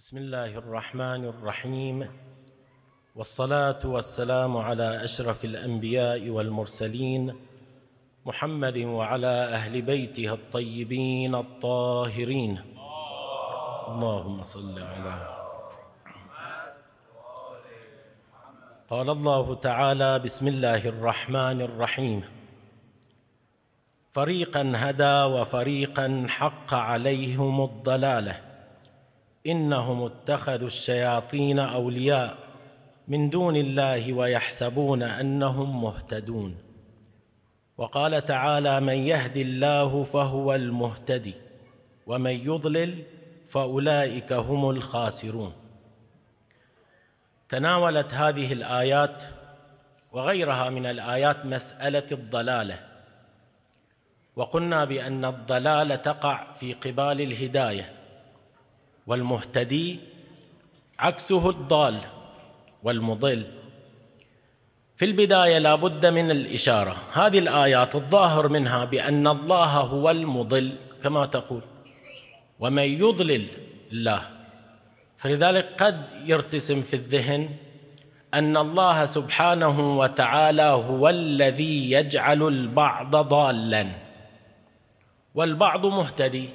بسم الله الرحمن الرحيم. والصلاة والسلام على أشرف الأنبياء والمرسلين محمد وعلى أهل بيته الطيبين الطاهرين. اللهم صل على قال الله تعالى بسم الله الرحمن الرحيم. فريقا هدى وفريقا حق عليهم الضلالة. إنهم اتخذوا الشياطين أولياء من دون الله ويحسبون أنهم مهتدون. وقال تعالى من يهد الله فهو المهتدي ومن يضلل فأولئك هم الخاسرون. تناولت هذه الآيات وغيرها من الآيات مسألة الضلالة. وقلنا بأن الضلالة تقع في قبال الهداية. والمهتدي عكسه الضال والمضل. في البداية لا بد من الإشارة. هذه الآيات الظاهر منها بأن الله هو المضل كما تقول ومن يضلل الله. فلذلك قد يرتسم في الذهن أن الله سبحانه وتعالى هو الذي يجعل البعض ضالا والبعض مهتدي.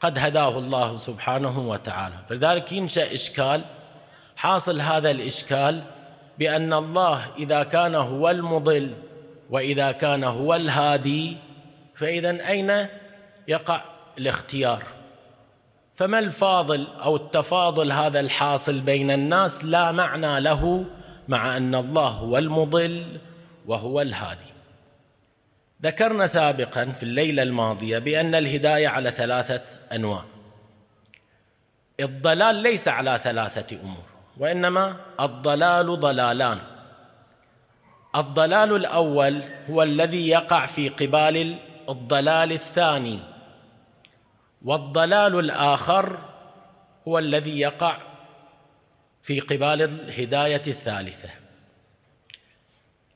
قد هداه الله سبحانه وتعالى. فلذلك ينشأ إشكال حاصل هذا الإشكال بأن الله إذا كان هو المضل وإذا كان هو الهادي فإذا أين يقع الاختيار؟ فما الفاضل أو التفاضل هذا الحاصل بين الناس لا معنى له مع أن الله هو المضل وهو الهادي؟ ذكرنا سابقا في الليلة الماضية بأن الهداية على ثلاثة أنواع. الضلال ليس على ثلاثة أمور وإنما الضلال ضلالان. الضلال الأول هو الذي يقع في قبال الضلال الثاني والضلال الآخر هو الذي يقع في قبال الهداية الثالثة.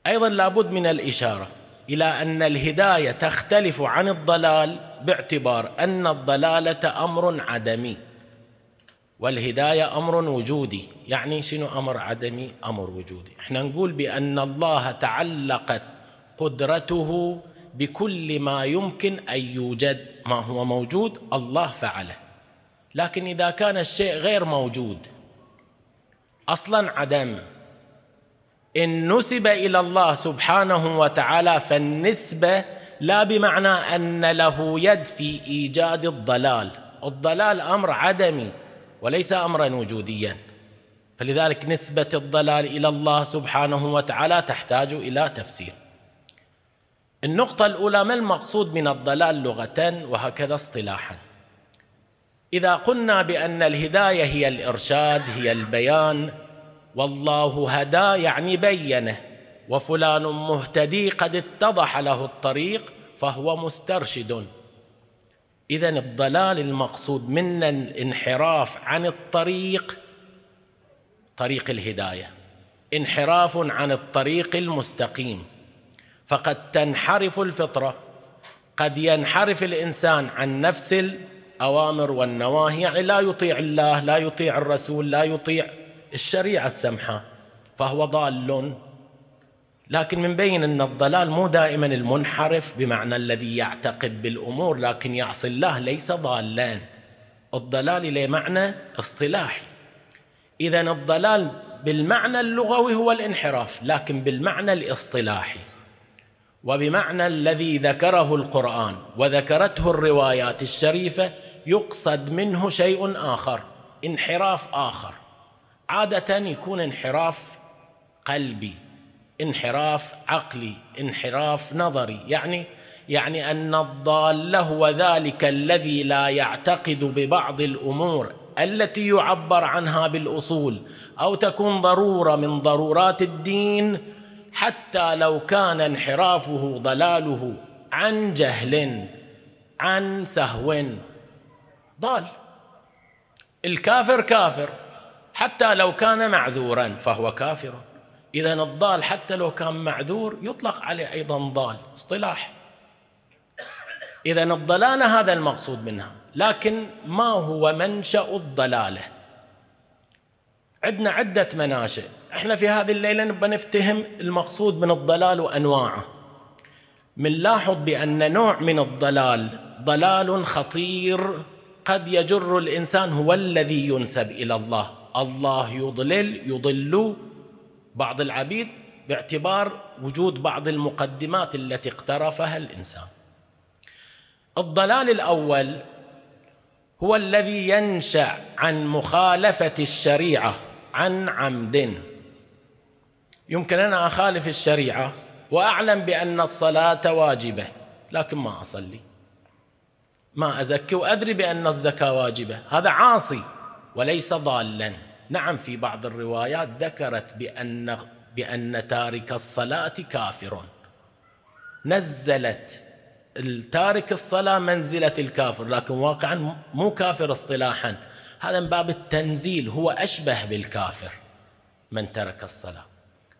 أيضا لابد من الإشارة إلى أن الهداية تختلف عن الضلال باعتبار أن الضلالة أمر عدمي والهداية أمر وجودي. يعني شنو أمر عدمي؟ أمر وجودي. إحنا نقول بأن الله تعلقت قدرته بكل ما يمكن أن يوجد. ما هو موجود؟ الله فعله. لكن إذا كان الشيء غير موجود أصلا عدم. إن نسب إلى الله سبحانه وتعالى فالنسبه لا بمعنى أن له يد في إيجاد الضلال. الضلال أمر عدمي وليس أمرا وجوديا. فلذلك نسبة الضلال إلى الله سبحانه وتعالى تحتاج إلى تفسير. النقطة الأولى ما المقصود من الضلال لغة وهكذا اصطلاحا؟ إذا قلنا بأن الهداية هي الإرشاد هي البيان والله هدى يعني بينه وفلان مهتدي قد اتضح له الطريق فهو مسترشد. اذا الضلال المقصود منا الانحراف عن الطريق طريق الهداية انحراف عن الطريق المستقيم. فقد تنحرف الفطرة قد ينحرف الإنسان عن نفس الأوامر والنواهي يعني لا يطيع الله لا يطيع الرسول لا يطيع الشريعة السمحة فهو ضال. لكن من بين أن الضلال مو دائما المنحرف بمعنى الذي يعتقد بالأمور لكن يعصي الله ليس ضالان الضلال له معنى اصطلاحي اذا الضلال بالمعنى اللغوي هو الانحراف لكن بالمعنى الاصطلاحي. وبمعنى الذي ذكره القرآن وذكرته الروايات الشريفة يقصد منه شيء آخر انحراف آخر. عادة يكون انحراف قلبي انحراف عقلي انحراف نظري. يعني يعني أن الضال هو ذلك الذي لا يعتقد ببعض الأمور التي يعبر عنها بالأصول أو تكون ضرورة من ضرورات الدين حتى لو كان انحرافه ضلاله عن جهل عن سهو. ضال. الكافر كافر. حتى لو كان معذورا فهو كافر. إذا الضال حتى لو كان معذور يطلق عليه أيضا ضال اصطلاح. إذا الضلالة هذا المقصود منها لكن ما هو منشأ الضلالة؟ عندنا عدة مناشئ. إحنا في هذه الليلة نبغى نفتهم المقصود من الضلال وأنواعه. منلاحظ بأن نوع من الضلال ضلال خطير قد يجر الإنسان هو الذي ينسب إلى الله. الله يضلل يضل بعض العبيد باعتبار وجود بعض المقدمات التي اقترفها الإنسان. الضلال الأول هو الذي ينشأ عن مخالفة الشريعة عن عمد. يمكن أنا أخالف الشريعة وأعلم بأن الصلاة واجبة لكن ما أصلي. ما أزكي وأدري بأن الزكاة واجبة. هذا عاصي. وليس ضالا. نعم في بعض الروايات ذكرت بأن بأن تارك الصلاة كافر. نزلت التارك الصلاة منزلة الكافر لكن واقعا مو كافر اصطلاحا. هذا من باب التنزيل هو أشبه بالكافر من ترك الصلاة.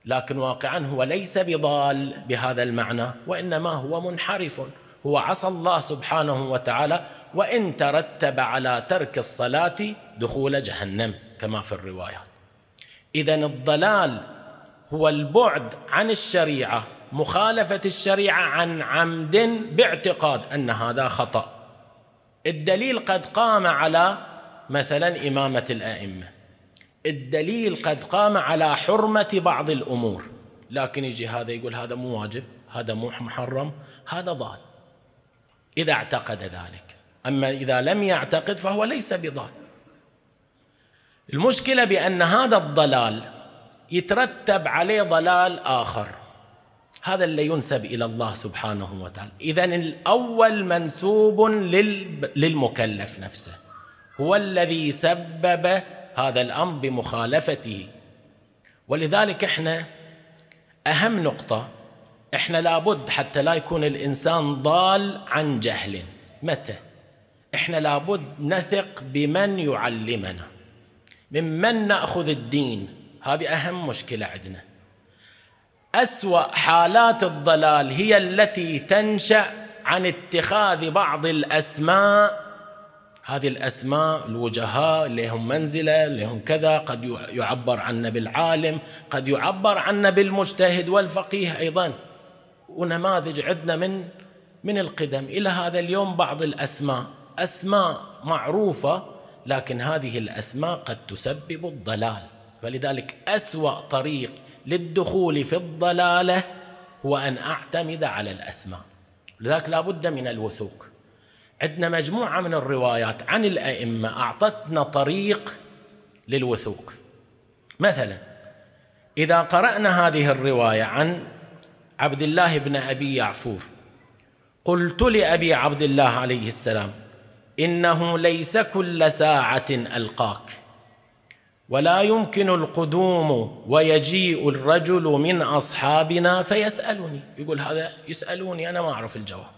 لكن واقعا هو ليس بضال بهذا المعنى وإنما هو منحرف. هو عصى الله سبحانه وتعالى وإن ترتب على ترك الصلاة دخول جهنم كما في الروايات. إذا الضلال هو البعد عن الشريعة مخالفة الشريعة عن عمد باعتقاد أن هذا خطأ. الدليل قد قام على مثلا إمامة الأئمة. الدليل قد قام على حرمة بعض الأمور. لكن يجي هذا يقول هذا مو واجب هذا مو محرم هذا ضال. إذا اعتقد ذلك. أما إذا لم يعتقد فهو ليس بضال. المشكلة بأن هذا الضلال يترتب عليه ضلال آخر. هذا اللي ينسب إلى الله سبحانه وتعالى. اذا الأول منسوب للمكلف نفسه. هو الذي سبب هذا الأمر بمخالفته. ولذلك إحنا أهم نقطة إحنا لابد حتى لا يكون الإنسان ضال عن جهل. متى؟ إحنا لابد نثق بمن يعلمنا ممن نأخذ الدين. هذه أهم مشكلة عندنا. أسوأ حالات الضلال هي التي تنشأ عن اتخاذ بعض الأسماء. هذه الأسماء الوجهاء لهم منزلة لهم كذا قد يعبر عنا بالعالم قد يعبر عنا بالمجتهد والفقيه أيضا. ونماذج عندنا من من القدم. إلى هذا اليوم بعض الأسماء. اسماء معروفة لكن هذه الأسماء قد تسبب الضلال. فلذلك أسوأ طريق للدخول في الضلالة هو أن أعتمد على الأسماء. لذلك لا بد من الوثوق. عندنا مجموعة من الروايات عن الأئمة أعطتنا طريق للوثوق. مثلا إذا قرأنا هذه الرواية عن عبد الله بن أبي يعفور قلت لأبي عبد الله عليه السلام إنه ليس كل ساعة ألقاك. ولا يمكن القدوم ويجيء الرجل من أصحابنا فيسألني. يقول هذا يسألوني أنا ما أعرف الجواب.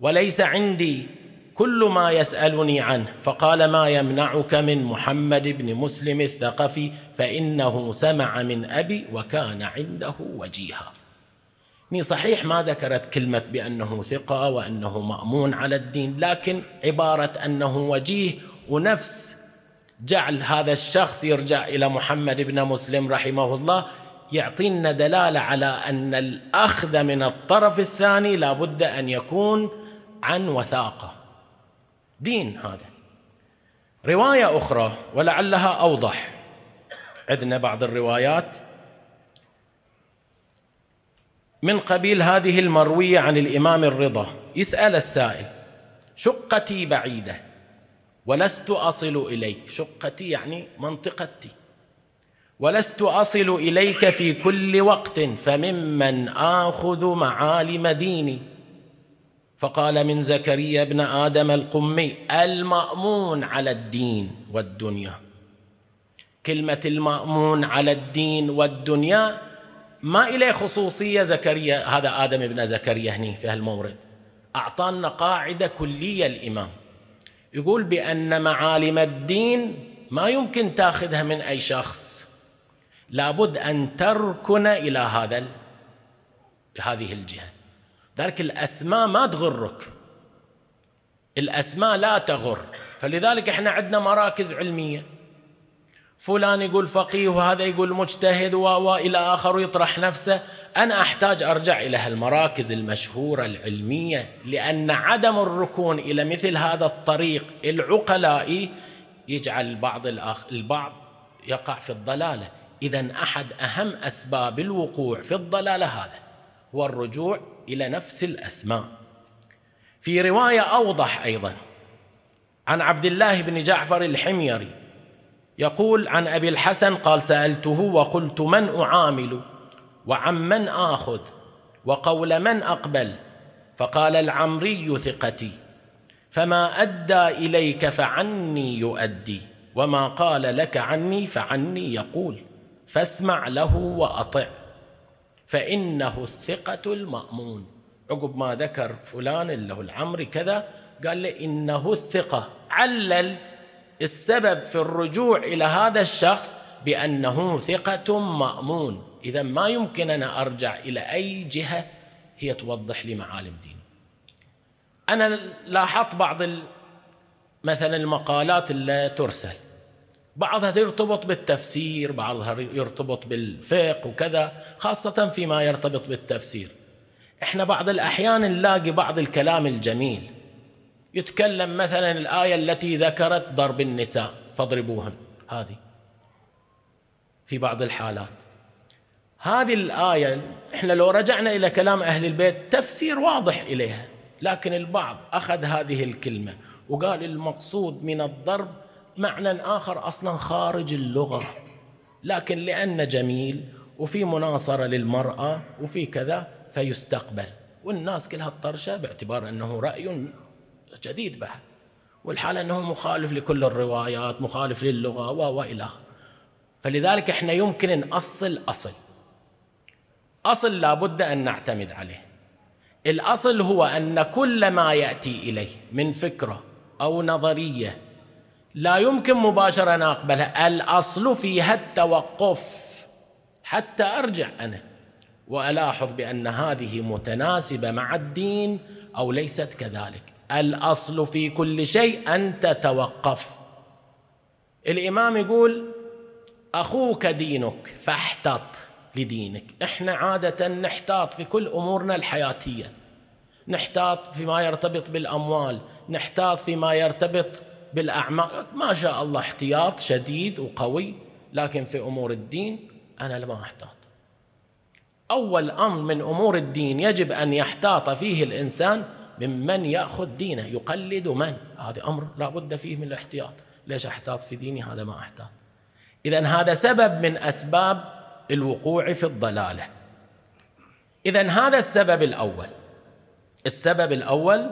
وليس عندي كل ما يسألني عنه. فقال ما يمنعك من محمد بن مسلم الثقفي؟ فإنه سمع من أبي وكان عنده وجيها. صحيح ما ذكرت كلمة بأنه ثقة وأنه مأمون على الدين لكن عبارة أنه وجيه ونفس جعل هذا الشخص يرجع إلى محمد بن مسلم رحمه الله يعطينا دلالة على أن الأخذ من الطرف الثاني لابد أن يكون عن وثاقة. دين هذا. رواية أخرى ولعلها أوضح. عندنا بعض الروايات. من قبيل هذه المروية عن الإمام الرضا. يسال السائل. شقتي بعيدة ولست أصل إليك. شقتي يعني منطقتي. ولست أصل إليك في كل وقت فممن آخذ معالم ديني. فقال من زكريا ابن آدم القمي المأمون على الدين والدنيا. كلمة المأمون على الدين والدنيا ما إليه خصوصية زكريا هذا آدم ابن زكريا هني في هالمورد. أعطانا قاعدة كلية الإمام. يقول بأن معالم الدين ما يمكن تاخذها من أي شخص. لابد أن تركن إلى هذا هذه الجهة. ذلك الأسماء ما تغرك. الأسماء لا تغر. فلذلك إحنا عندنا مراكز علمية. فلان يقول فقيه وهذا يقول مجتهد والى آخر ويطرح نفسه. أنا أحتاج أرجع إلى هالمراكز المشهورة العلمية لأن عدم الركون إلى مثل هذا الطريق العقلائي يجعل بعض الآخ البعض يقع في الضلالة. اذا أحد أهم أسباب الوقوع في الضلالة هذا هو الرجوع إلى نفس الأسماء. في رواية أوضح أيضا عن عبد الله بن جعفر الحميري يقول عن أبي الحسن قال سألته وقلت من أعامل وعن من آخذ وقول من أقبل فقال العمري ثقتي فما أدى إليك فعني يؤدي وما قال لك عني فعني يقول فاسمع له وأطع فإنه الثقة المأمون عقب ما ذكر فلان هو العمري كذا قال له إنه الثقة علل السبب في الرجوع إلى هذا الشخص بأنه ثقة مأمون. إذا ما يمكن أنا أرجع إلى أي جهة هي توضح لي معالم ديني. أنا لاحظت بعض مثلا المقالات اللي ترسل. بعضها يرتبط بالتفسير بعضها يرتبط بالفقه وكذا خاصة فيما يرتبط بالتفسير. إحنا بعض الأحيان نلاقي بعض الكلام الجميل. يتكلم مثلا الآية التي ذكرت ضرب النساء. فاضربوهن. هذه. في بعض الحالات. هذه الآية إحنا لو رجعنا إلى كلام أهل البيت تفسير واضح إليها. لكن البعض أخذ هذه الكلمة وقال المقصود من الضرب معنى آخر أصلا خارج اللغة. لكن لأن جميل وفي مناصرة للمرأة وفي كذا فيستقبل. والناس كلها الطرشة باعتبار أنه رأي جديد بعد والحال أنه مخالف لكل الروايات مخالف للغة وإلى. فلذلك إحنا يمكن نأصل أصل أصل. لابد أن نعتمد عليه. الأصل هو أن كل ما يأتي إليه من فكرة أو نظرية لا يمكن مباشرة أن أقبلها. الأصل فيها التوقف. حتى أرجع أنا وألاحظ بأن هذه متناسبة مع الدين أو ليست كذلك. الأصل في كل شيء أن تتوقف. الإمام يقول أخوك دينك فاحتط لدينك. إحنا عادة نحتاط في كل أمورنا الحياتية. نحتاط فيما يرتبط بالأموال نحتاط فيما يرتبط بالأعمال. ما شاء الله احتياط شديد وقوي لكن في أمور الدين أنا لما أحتاط. أول أمر من أمور الدين يجب أن يحتاط فيه الإنسان ممن يأخذ دينه يقلد من؟ هذا أمر لا بد فيه من الاحتياط. ليش أحتاط في ديني؟ هذا ما أحتاط. إذا هذا سبب من أسباب الوقوع في الضلالة. إذا هذا السبب الأول. السبب الأول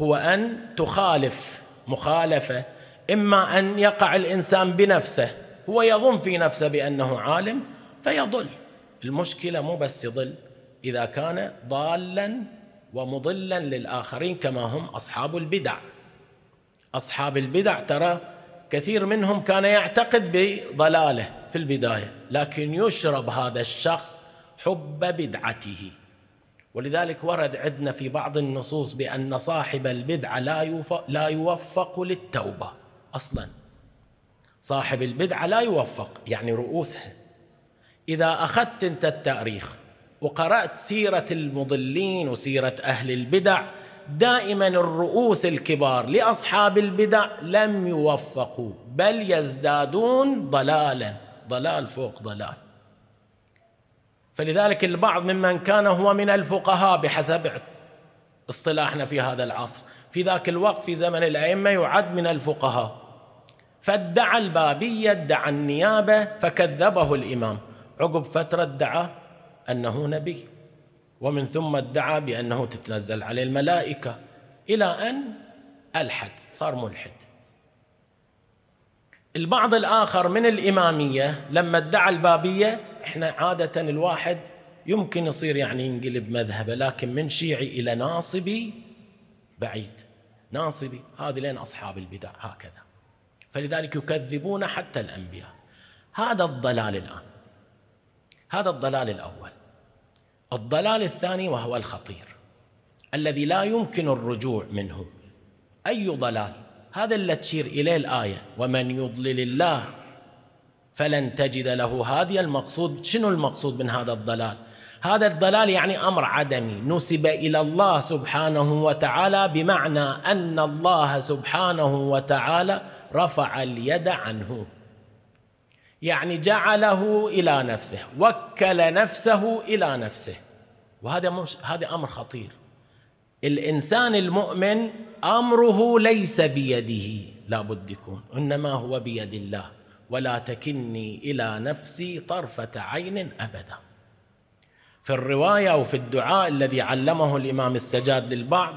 هو أن تخالف مخالفة إما أن يقع الإنسان بنفسه هو يظن في نفسه بأنه عالم فيضل. المشكلة مو بس يضل إذا كان ضالا ومضلا للآخرين كما هم أصحاب البدع. أصحاب البدع ترى كثير منهم كان يعتقد بضلاله في البداية لكن يشرب هذا الشخص حب بدعته. ولذلك ورد عندنا في بعض النصوص بأن صاحب البدعة لا لا يوفق للتوبة أصلا. صاحب البدعة لا يوفق يعني رؤوسها إذا أخذت أنت التأريخ وقرأت سيرة المضلين وسيرة أهل البدع. دائما الرؤوس الكبار لأصحاب البدع لم يوفقوا بل يزدادون ضلالا ضلال فوق ضلال. فلذلك البعض ممن كان هو من الفقهاء بحسب اصطلاحنا في هذا العصر. في ذاك الوقت في زمن الأئمة يعد من الفقهاء. فادعى البابية ادعى النيابة فكذبه الإمام. عقب فترة ادعى أنه نبي. ومن ثم ادعى بأنه تتنزل عليه الملائكة إلى أن ألحد صار ملحد. البعض الآخر من الإمامية لما ادعى البابية إحنا عادة الواحد يمكن يصير يعني ينقلب مذهبه لكن من شيعي إلى ناصبي بعيد. ناصبي هذه لين أصحاب البدع هكذا. فلذلك يكذبون حتى الأنبياء. هذا الضلال الآن. هذا الضلال الأول. الضلال الثاني وهو الخطير الذي لا يمكن الرجوع منه. أي ضلال؟ هذا اللي تشير إليه الآية ومن يضلل الله فلن تجد له هاديا المقصود. شنو المقصود من هذا الضلال؟ هذا الضلال يعني أمر عدمي. نسب إلى الله سبحانه وتعالى بمعنى أن الله سبحانه وتعالى رفع اليد عنه. يعني جعله إلى نفسه وكل نفسه إلى نفسه. وهذا مش هذا أمر خطير. الإنسان المؤمن أمره ليس بيده لابد يكون إنما هو بيد الله. ولا تكني إلى نفسي طرفة عين أبدا. في الرواية أو في الدعاء الذي علمه الإمام السجاد للبعض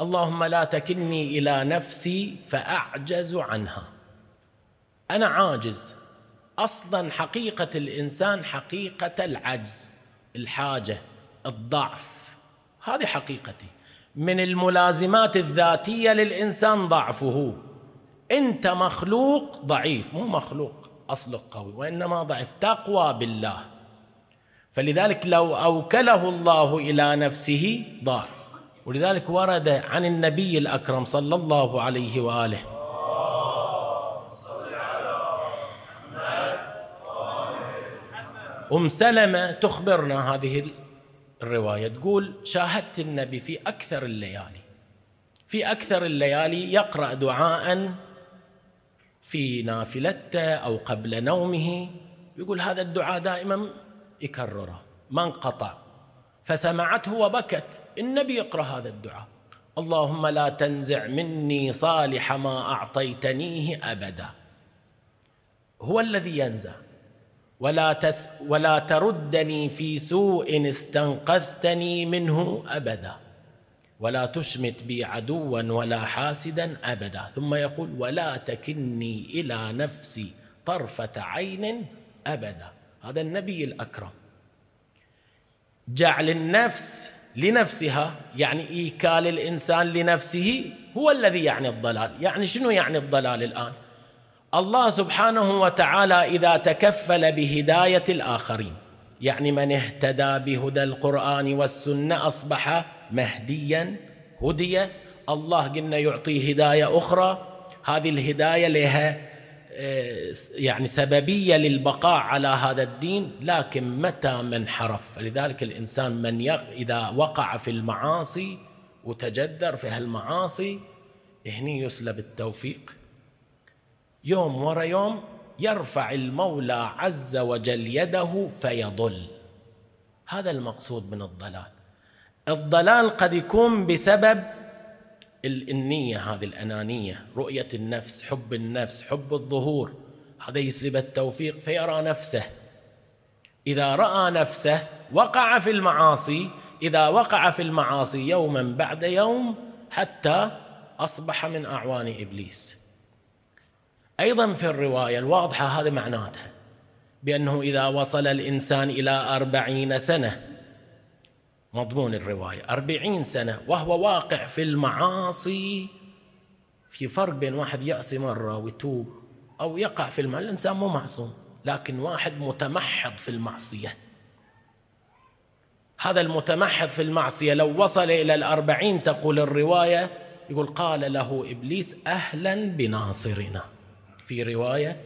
اللهم لا تكلني إلى نفسي فأعجز عنها. أنا عاجز. أصلا حقيقة الإنسان حقيقة العجز الحاجة الضعف. هذه حقيقتي. من الملازمات الذاتية للإنسان ضعفه. أنت مخلوق ضعيف. مو مخلوق أصلك قوي وإنما ضعيف تقوى بالله. فلذلك لو أوكله الله إلى نفسه ضاع. ولذلك ورد عن النبي الأكرم صلى الله عليه وآله أم سلمة تخبرنا هذه الرواية تقول شاهدت النبي في أكثر الليالي في أكثر الليالي يقرأ دعاء في نافلته أو قبل نومه يقول هذا الدعاء دائما يكرره ما انقطع فسمعته وبكت النبي يقرأ هذا الدعاء اللهم لا تنزع مني صالح ما أعطيتنيه أبدا هو الذي ينزع ولا تس ولا تردني في سوء استنقذتني منه أبدا. ولا تشمت بي عدوا ولا حاسدا أبدا. ثم يقول ولا تكني إلى نفسي طرفة عين أبدا. هذا النبي الأكرم. جعل النفس لنفسها يعني إيكال الإنسان لنفسه هو الذي يعني الضلال. يعني شنو يعني الضلال الآن؟ الله سبحانه وتعالى إذا تكفل بهداية الآخرين يعني من اهتدى بهدى القرآن والسنة أصبح مهديا هدي الله قلنا يعطي هداية أخرى هذه الهداية لها يعني سببية للبقاء على هذا الدين لكن متى من حرف؟ لذلك الإنسان من إذا وقع في المعاصي وتجدر في هالمعاصي هني يسلب التوفيق. يوم ورا يوم يرفع المولى عز وجل يده فيضل. هذا المقصود من الضلال. الضلال قد يكون بسبب النية هذه الأنانية رؤية النفس حب النفس حب الظهور. هذا يسلب التوفيق فيرى نفسه. إذا رأى نفسه وقع في المعاصي إذا وقع في المعاصي يوما بعد يوم حتى أصبح من أعوان إبليس. أيضا في الرواية الواضحة هذه معناتها بأنه إذا وصل الإنسان إلى أربعين سنة مضمون الرواية أربعين سنة وهو واقع في المعاصي في فرق بين واحد يعصي مرة ويتوب أو يقع في المعصية. الإنسان مو معصوم لكن واحد متمحض في المعصية. هذا المتمحض في المعصية لو وصل إلى الأربعين تقول الرواية يقول قال له إبليس أهلا بناصرنا. في رواية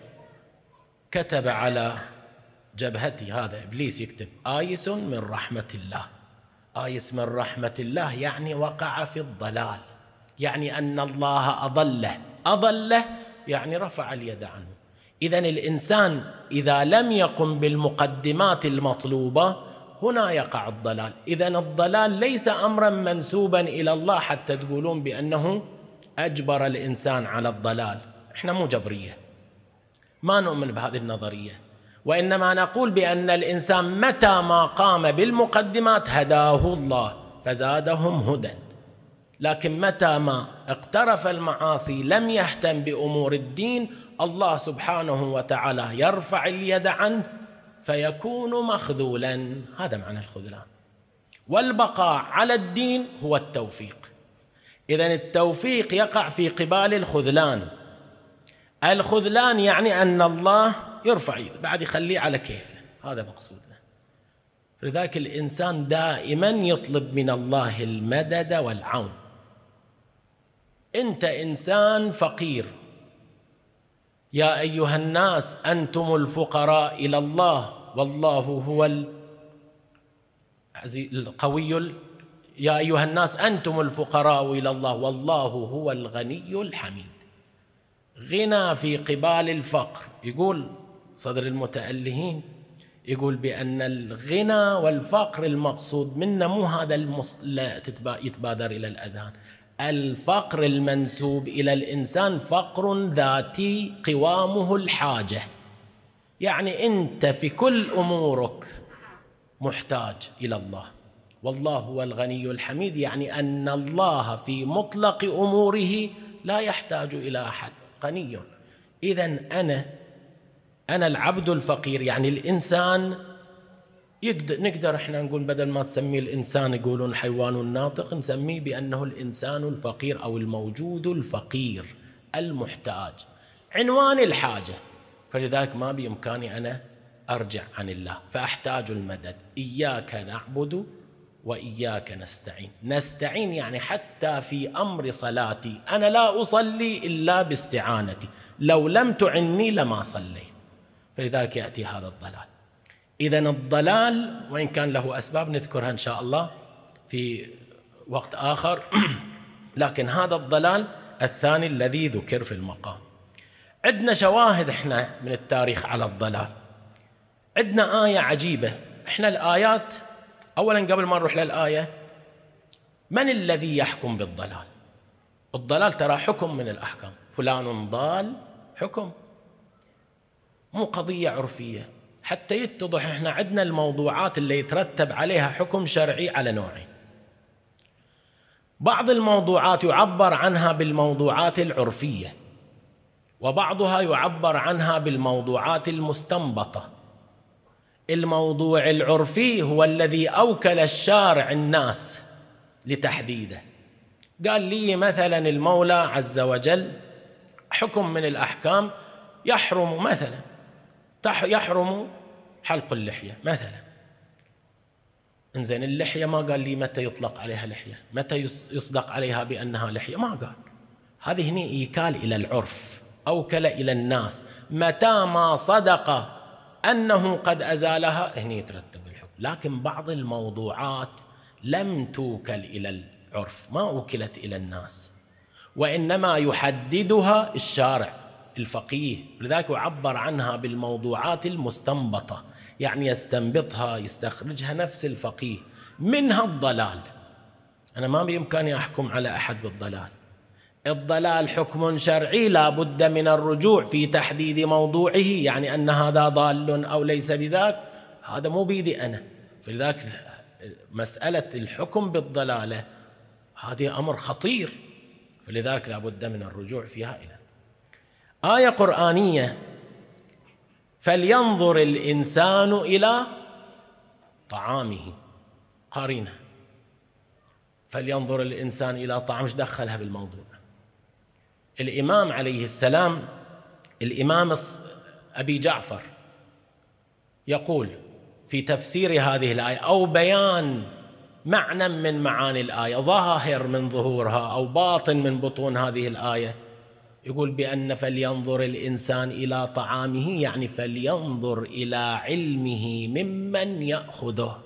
كتب على جبهتي هذا إبليس يكتب آيس من رحمة الله. آيس من رحمة الله يعني وقع في الضلال يعني أن الله أضله. أضله يعني رفع اليد عنه. إذا الإنسان إذا لم يقم بالمقدمات المطلوبة هنا يقع الضلال. إذا الضلال ليس أمرا منسوبا إلى الله حتى تقولون بأنه أجبر الإنسان على الضلال. إحنا مو جبرية. ما نؤمن بهذه النظرية. وإنما نقول بأن الإنسان متى ما قام بالمقدمات هداه الله فزادهم هدى. لكن متى ما اقترف المعاصي لم يهتم بأمور الدين الله سبحانه وتعالى يرفع اليد عنه فيكون مخذولا. هذا معنى الخذلان. والبقاء على الدين هو التوفيق. اذا التوفيق يقع في قبال الخذلان. الخذلان يعني أن الله يرفع يده بعد يخليه على كيفه. هذا مقصودنا لذلك الإنسان دائما يطلب من الله المدد والعون. أنت إنسان فقير. يا أيها الناس أنتم الفقراء إلى الله والله هو القوي يا أيها الناس أنتم الفقراء إلى الله والله هو الغني الحميد. غنى في قبال الفقر. يقول صدر المتألهين يقول بأن الغنى والفقر المقصود منه مو هذا المص... لا يتبادر إلى الأذهان. الفقر المنسوب إلى الإنسان فقر ذاتي قوامه الحاجة. يعني أنت في كل أمورك محتاج إلى الله. والله هو الغني الحميد يعني أن الله في مطلق أموره لا يحتاج إلى أحد. غني إذا أنا أنا العبد الفقير يعني الإنسان يقدر نقدر إحنا نقول بدل ما تسميه الإنسان يقولون الحيوان الناطق نسميه بأنه الإنسان الفقير أو الموجود الفقير المحتاج. عنوان الحاجة. فلذلك ما بإمكاني أنا أرجع عن الله. فأحتاج المدد. إياك نعبد وإياك نستعين. نستعين يعني حتى في أمر صلاتي. أنا لا أصلي إلا باستعانتي. لو لم تعني لما صليت. فلذلك يأتي هذا الضلال. إذا الضلال وإن كان له أسباب نذكرها إن شاء الله في وقت آخر. لكن هذا الضلال الثاني الذي ذكر في المقام. عندنا شواهد إحنا من التاريخ على الضلال. عندنا آية عجيبة. إحنا الآيات أولا قبل ما نروح للآية من الذي يحكم بالضلال؟ الضلال ترى حكم من الأحكام. فلان ضال حكم. مو قضية عرفية. حتى يتضح إحنا عندنا الموضوعات اللي يترتب عليها حكم شرعي على نوعين. بعض الموضوعات يعبر عنها بالموضوعات العرفية وبعضها يعبر عنها بالموضوعات المستنبطة. الموضوع العرفي هو الذي أوكل الشارع الناس لتحديده. قال لي مثلا المولى عز وجل حكم من الأحكام يحرم مثلا يحرم حلق اللحية مثلا. إنزين اللحية ما قال لي متى يطلق عليها لحية متى يصدق عليها بأنها لحية ما قال. هذه هنا إيكال إلى العرف أوكل إلى الناس. متى ما صدق أنه قد أزالها. هنا يترتب الحكم. لكن بعض الموضوعات لم توكل إلى العرف ما أوكلت إلى الناس. وإنما يحددها الشارع الفقيه. لذلك يعبر عنها بالموضوعات المستنبطة. يعني يستنبطها يستخرجها نفس الفقيه. منها الضلال. أنا ما بإمكاني أحكم على أحد بالضلال. الضلال حكم شرعي لا بد من الرجوع في تحديد موضوعه يعني أن هذا ضال أو ليس بذاك. هذا مو بيدي أنا. فلذلك مسألة الحكم بالضلالة هذه أمر خطير. فلذلك لا بد من الرجوع فيها إلى. آية قرآنية فلينظر الإنسان إلى طعامه. قارنه فلينظر الإنسان إلى طعام. إيش دخلها بالموضوع؟ الإمام عليه السلام الإمام أبي جعفر يقول في تفسير هذه الآية أو بيان معنى من معاني الآية ظاهر من ظهورها أو باطن من بطون هذه الآية. يقول بأن فلينظر الإنسان إلى طعامه يعني فلينظر إلى علمه ممن يأخذه.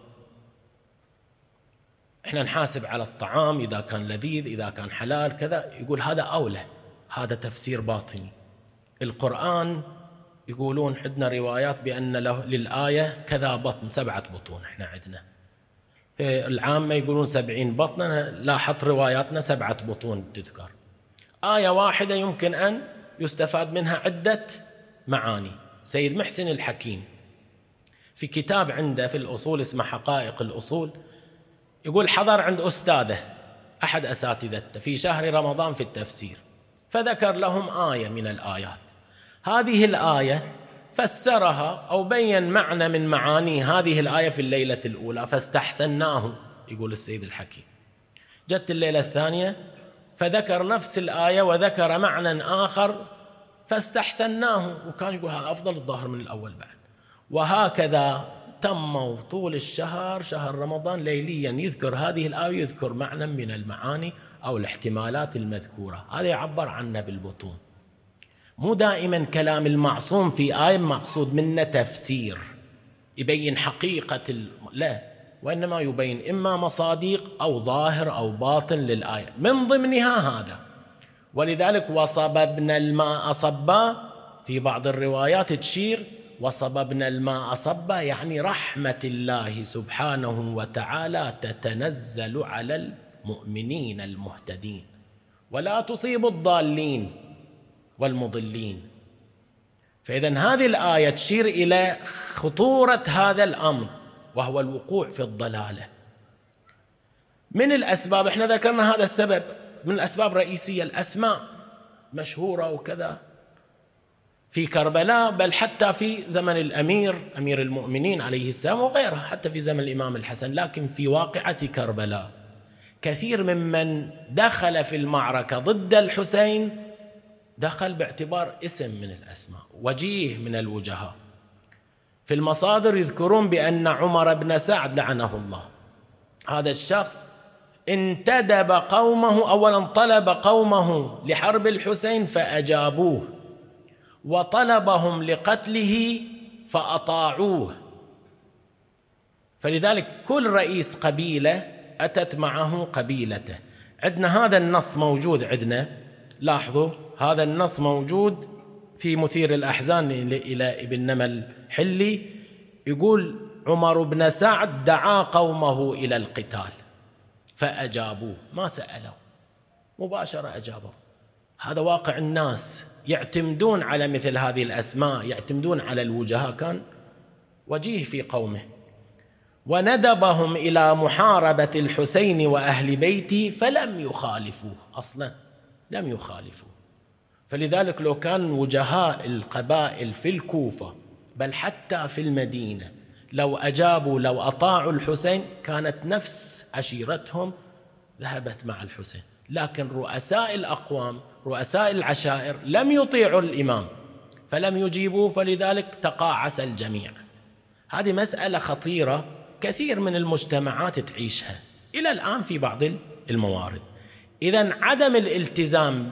إحنا نحاسب على الطعام إذا كان لذيذ إذا كان حلال كذا. يقول هذا أولى. هذا تفسير باطني. القرآن يقولون عندنا روايات بأن له للآية كذا بطن سبعة بطون إحنا عندنا. العامة يقولون سبعين بطنا لاحظت رواياتنا سبعة بطون تذكر. آية واحدة يمكن أن يستفاد منها عدة معاني. سيد محسن الحكيم في كتاب عنده في الأصول اسمه حقائق الأصول يقول حضر عند أستاذه أحد أساتذته في شهر رمضان في التفسير. فذكر لهم آية من الآيات. هذه الآية فسرها أو بين معنى من معاني هذه الآية في الليلة الأولى فاستحسناه يقول السيد الحكيم. جت الليلة الثانية فذكر نفس الآية وذكر معنى آخر فاستحسناه. وكان يقول هذا أفضل الظاهر من الأول بعد. وهكذا تم طول الشهر شهر رمضان ليليا يذكر هذه الآية يذكر معنى من المعاني أو الاحتمالات المذكورة. هذا يعبر عنه بالبطون. مو دائما كلام المعصوم في آية مقصود منه تفسير. يبين حقيقة الم... لا وإنما يبين إما مصاديق أو ظاهر أو باطن للآية. من ضمنها هذا. ولذلك وصببنا الماء صبا في بعض الروايات تشير وصببنا الماء صبا يعني رحمة الله سبحانه وتعالى تتنزل على المؤمنين المهتدين. ولا تصيب الضالين والمضلين. فإذا هذه الآية تشير إلى خطورة هذا الأمر وهو الوقوع في الضلالة. من الأسباب إحنا ذكرنا هذا السبب من الأسباب الرئيسية الأسماء مشهورة وكذا. في كربلاء بل حتى في زمن الأمير أمير المؤمنين عليه السلام وغيره حتى في زمن الإمام الحسن لكن في واقعة كربلاء. كثير ممن دخل في المعركة ضد الحسين دخل باعتبار اسم من الأسماء وجيه من الوجهاء. في المصادر يذكرون بأن عمر بن سعد لعنه الله. هذا الشخص انتدب قومه اولا طلب قومه لحرب الحسين فأجابوه وطلبهم لقتله فأطاعوه. فلذلك كل رئيس قبيلة أتت معه قبيلته. عندنا هذا النص موجود عندنا. لاحظوا هذا النص موجود في مثير الأحزان إلى ابن نمل حلي. يقول عمر بن سعد دعا قومه إلى القتال فأجابوه. ما سألوا مباشرة أجابوا. هذا واقع الناس. يعتمدون على مثل هذه الأسماء يعتمدون على الوجهاء. كان وجيه في قومه. وندبهم إلى محاربة الحسين وأهل بيته فلم يخالفوه أصلا لم يخالفوه. فلذلك لو كان وجهاء القبائل في الكوفة بل حتى في المدينة لو أجابوا لو أطاعوا الحسين كانت نفس عشيرتهم ذهبت مع الحسين. لكن رؤساء الأقوام رؤساء العشائر لم يطيعوا الإمام فلم يجيبوا فلذلك تقاعس الجميع. هذه مسألة خطيرة كثير من المجتمعات تعيشها. إلى الآن في بعض الموارد. إذا عدم الالتزام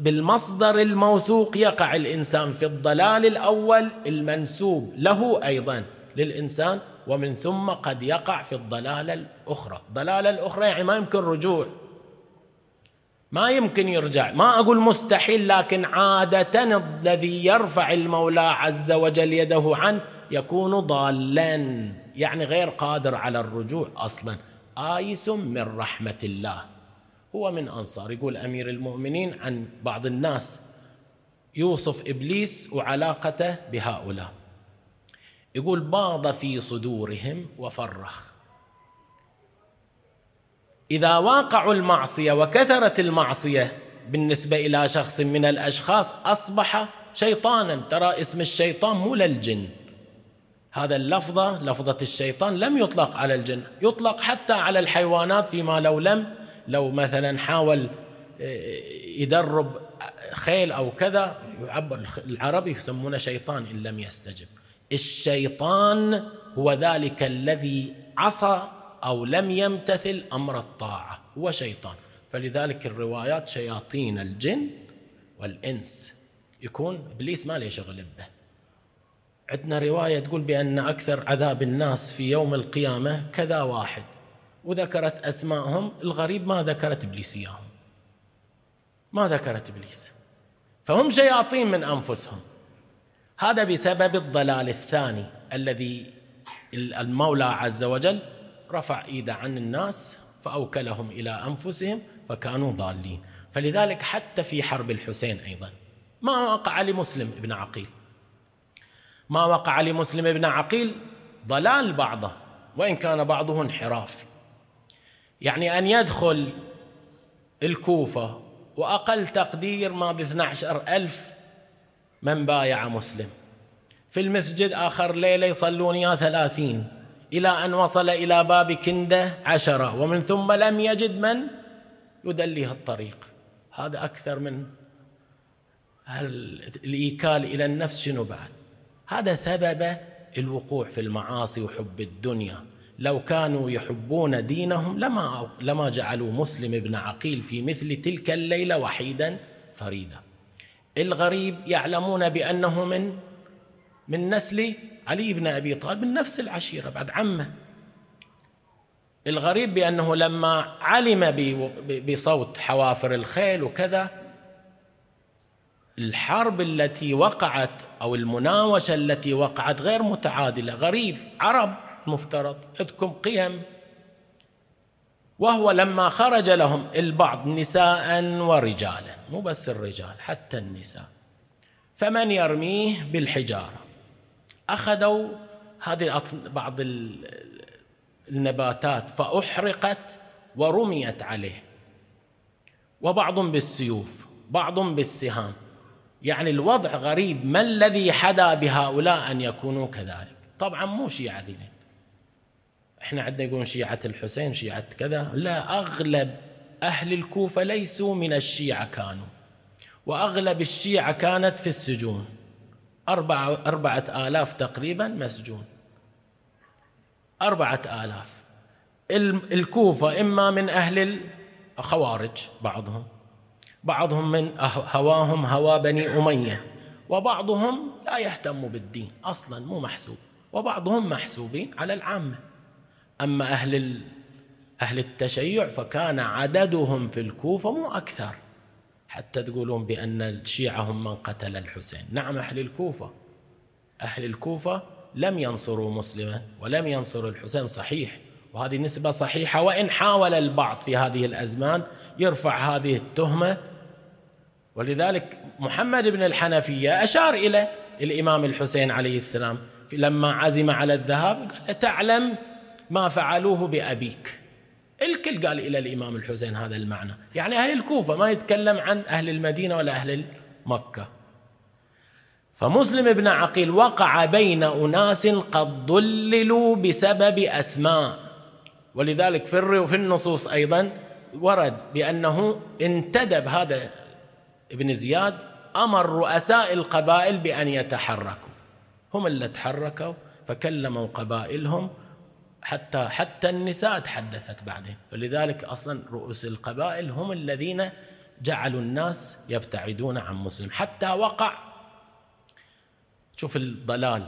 بالمصدر الموثوق يقع الإنسان في الضلال الأول المنسوب له أيضا للإنسان ومن ثم قد يقع في الضلالة الأخرى. الضلالة الأخرى يعني ما يمكن رجوع. ما يمكن يرجع. ما أقول مستحيل لكن عادة الذي يرفع المولى عز وجل يده عنه يكون ضالا. يعني غير قادر على الرجوع أصلا. آيس من رحمة الله. هو من أنصار. يقول أمير المؤمنين عن بعض الناس. يوصف إبليس وعلاقته بهؤلاء. يقول باض في صدورهم وفرخ. إذا واقعوا المعصية وكثرت المعصية بالنسبة إلى شخص من الأشخاص أصبح شيطانا. ترى اسم الشيطان مو للجن. هذا اللفظة لفظة الشيطان لم يطلق على الجن يطلق حتى على الحيوانات فيما لو لم لو مثلا حاول آه، يدرب خيل أو كذا يعبر العرب يسمونه شيطان إن لم يستجب. الشيطان هو ذلك الذي عصى أو لم يمتثل أمر الطاعة هو شيطان. فلذلك الروايات شياطين الجن والإنس. يكون إبليس ما له شغل به. عندنا رواية تقول بأن أكثر عذاب الناس في يوم القيامة كذا واحد. وذكرت أسماءهم الغريب ما ذكرت ابليس اياهم ما ذكرت إبليس. فهم شياطين من أنفسهم. هذا بسبب الضلال الثاني الذي المولى عز وجل رفع إيده عن الناس فأوكلهم إلى أنفسهم فكانوا ضالين. فلذلك حتى في حرب الحسين أيضا. ما وقع لمسلم ابن عقيل. ما وقع لمسلم ابن عقيل؟ ضلال بعضه وإن كان بعضه انحراف. يعني أن يدخل الكوفة وأقل تقدير ما ب 12 ألف من بايع مسلم. في المسجد آخر ليلة يصلون يا ثلاثين. إلى أن وصل إلى باب كندة عشرة ومن ثم لم يجد من؟ يدليه الطريق. هذا أكثر من الإيكال إلى النفس شنو بعد؟ هذا سبب الوقوع في المعاصي وحب الدنيا. لو كانوا يحبون دينهم لما لما جعلوا مسلم بن عقيل في مثل تلك الليلة وحيدا فريدا. الغريب يعلمون بأنه من من نسل علي بن أبي طالب من نفس العشيرة بعد عمه. الغريب بأنه لما علم بصوت حوافر الخيل وكذا الحرب التي وقعت أو المناوشة التي وقعت غير متعادلة غريب عرب مفترض عندكم قيم. وهو لما خرج لهم البعض نساء ورجالا مو بس الرجال حتى النساء. فمن يرميه بالحجارة؟ أخذوا هذه بعض النباتات فأحرقت ورميت عليه. وبعض بالسيوف بعض بالسهام. يعني الوضع غريب ما الذي حدا بهؤلاء أن يكونوا كذلك؟ طبعا مو شيعة ذيلين إحنا عندنا يقولون شيعة الحسين شيعة كذا. لا أغلب أهل الكوفة ليسوا من الشيعة كانوا. وأغلب الشيعة كانت في السجون. أربعة, أربعة آلاف تقريبا مسجون. أربعة آلاف. الكوفة إما من أهل الخوارج بعضهم بعضهم من هواهم هوا بني أمية وبعضهم لا يهتم بالدين أصلا مو محسوب. وبعضهم محسوبين على العامة. أما أهل أهل التشيع فكان عددهم في الكوفة مو أكثر. حتى تقولون بأن الشيعة هم من قتل الحسين. نعم أهل الكوفة. أهل الكوفة لم ينصروا مسلما ولم ينصروا الحسين صحيح. وهذه نسبة صحيحة وإن حاول البعض في هذه الأزمان يرفع هذه التهمة ولذلك محمد بن الحنفية أشار إلى الإمام الحسين عليه السلام لما عزم على الذهاب قال تعلم ما فعلوه بأبيك. الكل قال إلى الإمام الحسين هذا المعنى. يعني أهل الكوفة ما يتكلم عن أهل المدينة ولا أهل مكة. فمسلم بن عقيل وقع بين أناس قد ضللوا بسبب أسماء. ولذلك في النصوص أيضا ورد بأنه انتدب هذا ابن زياد أمر رؤساء القبائل بأن يتحركوا. هم اللي تحركوا فكلموا قبائلهم حتى حتى النساء تحدثت بعدين. ولذلك أصلا رؤوس القبائل هم الذين جعلوا الناس يبتعدون عن مسلم. حتى وقع شوف الضلال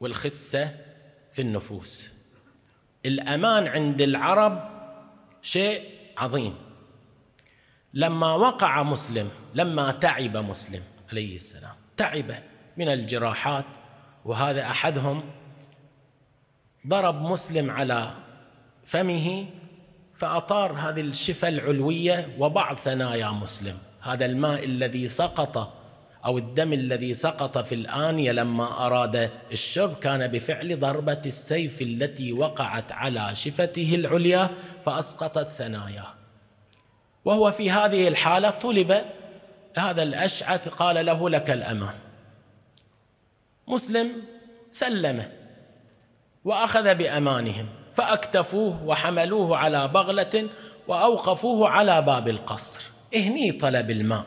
والخسة في النفوس. الأمان عند العرب شيء عظيم. لما وقع مسلم لما تعب مسلم عليه السلام. تعب من الجراحات وهذا أحدهم ضرب مسلم على فمه فأطار هذه الشفة العلوية وبعض ثنايا مسلم. هذا الماء الذي سقط أو الدم الذي سقط في الآنية لما أراد الشرب كان بفعل ضربة السيف التي وقعت على شفته العليا فأسقطت ثناياه. وهو في هذه الحالة طلب هذا الأشعث قال له لك الأمان مسلم سلمه وأخذ بأمانهم فأكتفوه وحملوه على بغلة وأوقفوه على باب القصر. إهني طلب الماء.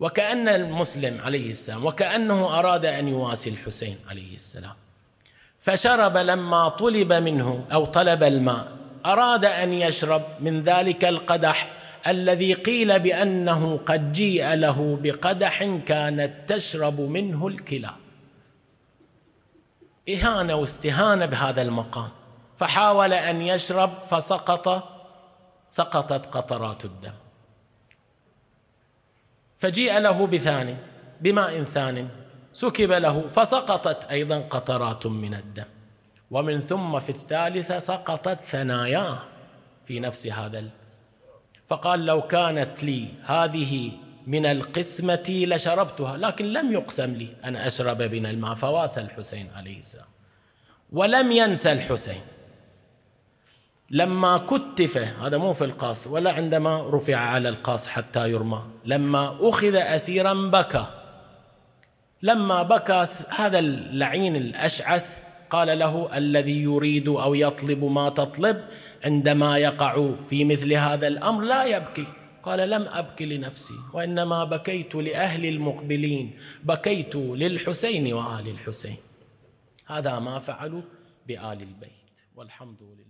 وكأن المسلم عليه السلام وكأنه أراد أن يواسي الحسين عليه السلام. فشرب لما طلب منه أو طلب الماء. أراد أن يشرب من ذلك القدح الذي قيل بأنه قد جيء له بقدح كانت تشرب منه الكلاب إهانة واستهانة بهذا المقام. فحاول أن يشرب فسقط سقطت قطرات الدم. فجيء له بثاني بماء ثان سكب له فسقطت أيضا قطرات من الدم. ومن ثم في الثالثة سقطت ثناياه في نفس هذا فقال لو كانت لي هذه من القسمة لشربتها لكن لم يقسم لي. أن أشرب من الماء فواسى الحسين عليه السلام. ولم ينسى الحسين. لما كتف هذا مو في القاص ولا عندما رفع على القاص حتى يرمى. لما أخذ أسيرا بكى. لما بكى هذا اللعين الأشعث قال له الذي يريد أو يطلب ما تطلب عندما يقع في مثل هذا الأمر لا يبكي. قال لم أبكي لنفسي وإنما بكيت لأهل المقبلين بكيت للحسين وآل الحسين. هذا ما فعلوا بآل البيت والحمد لله.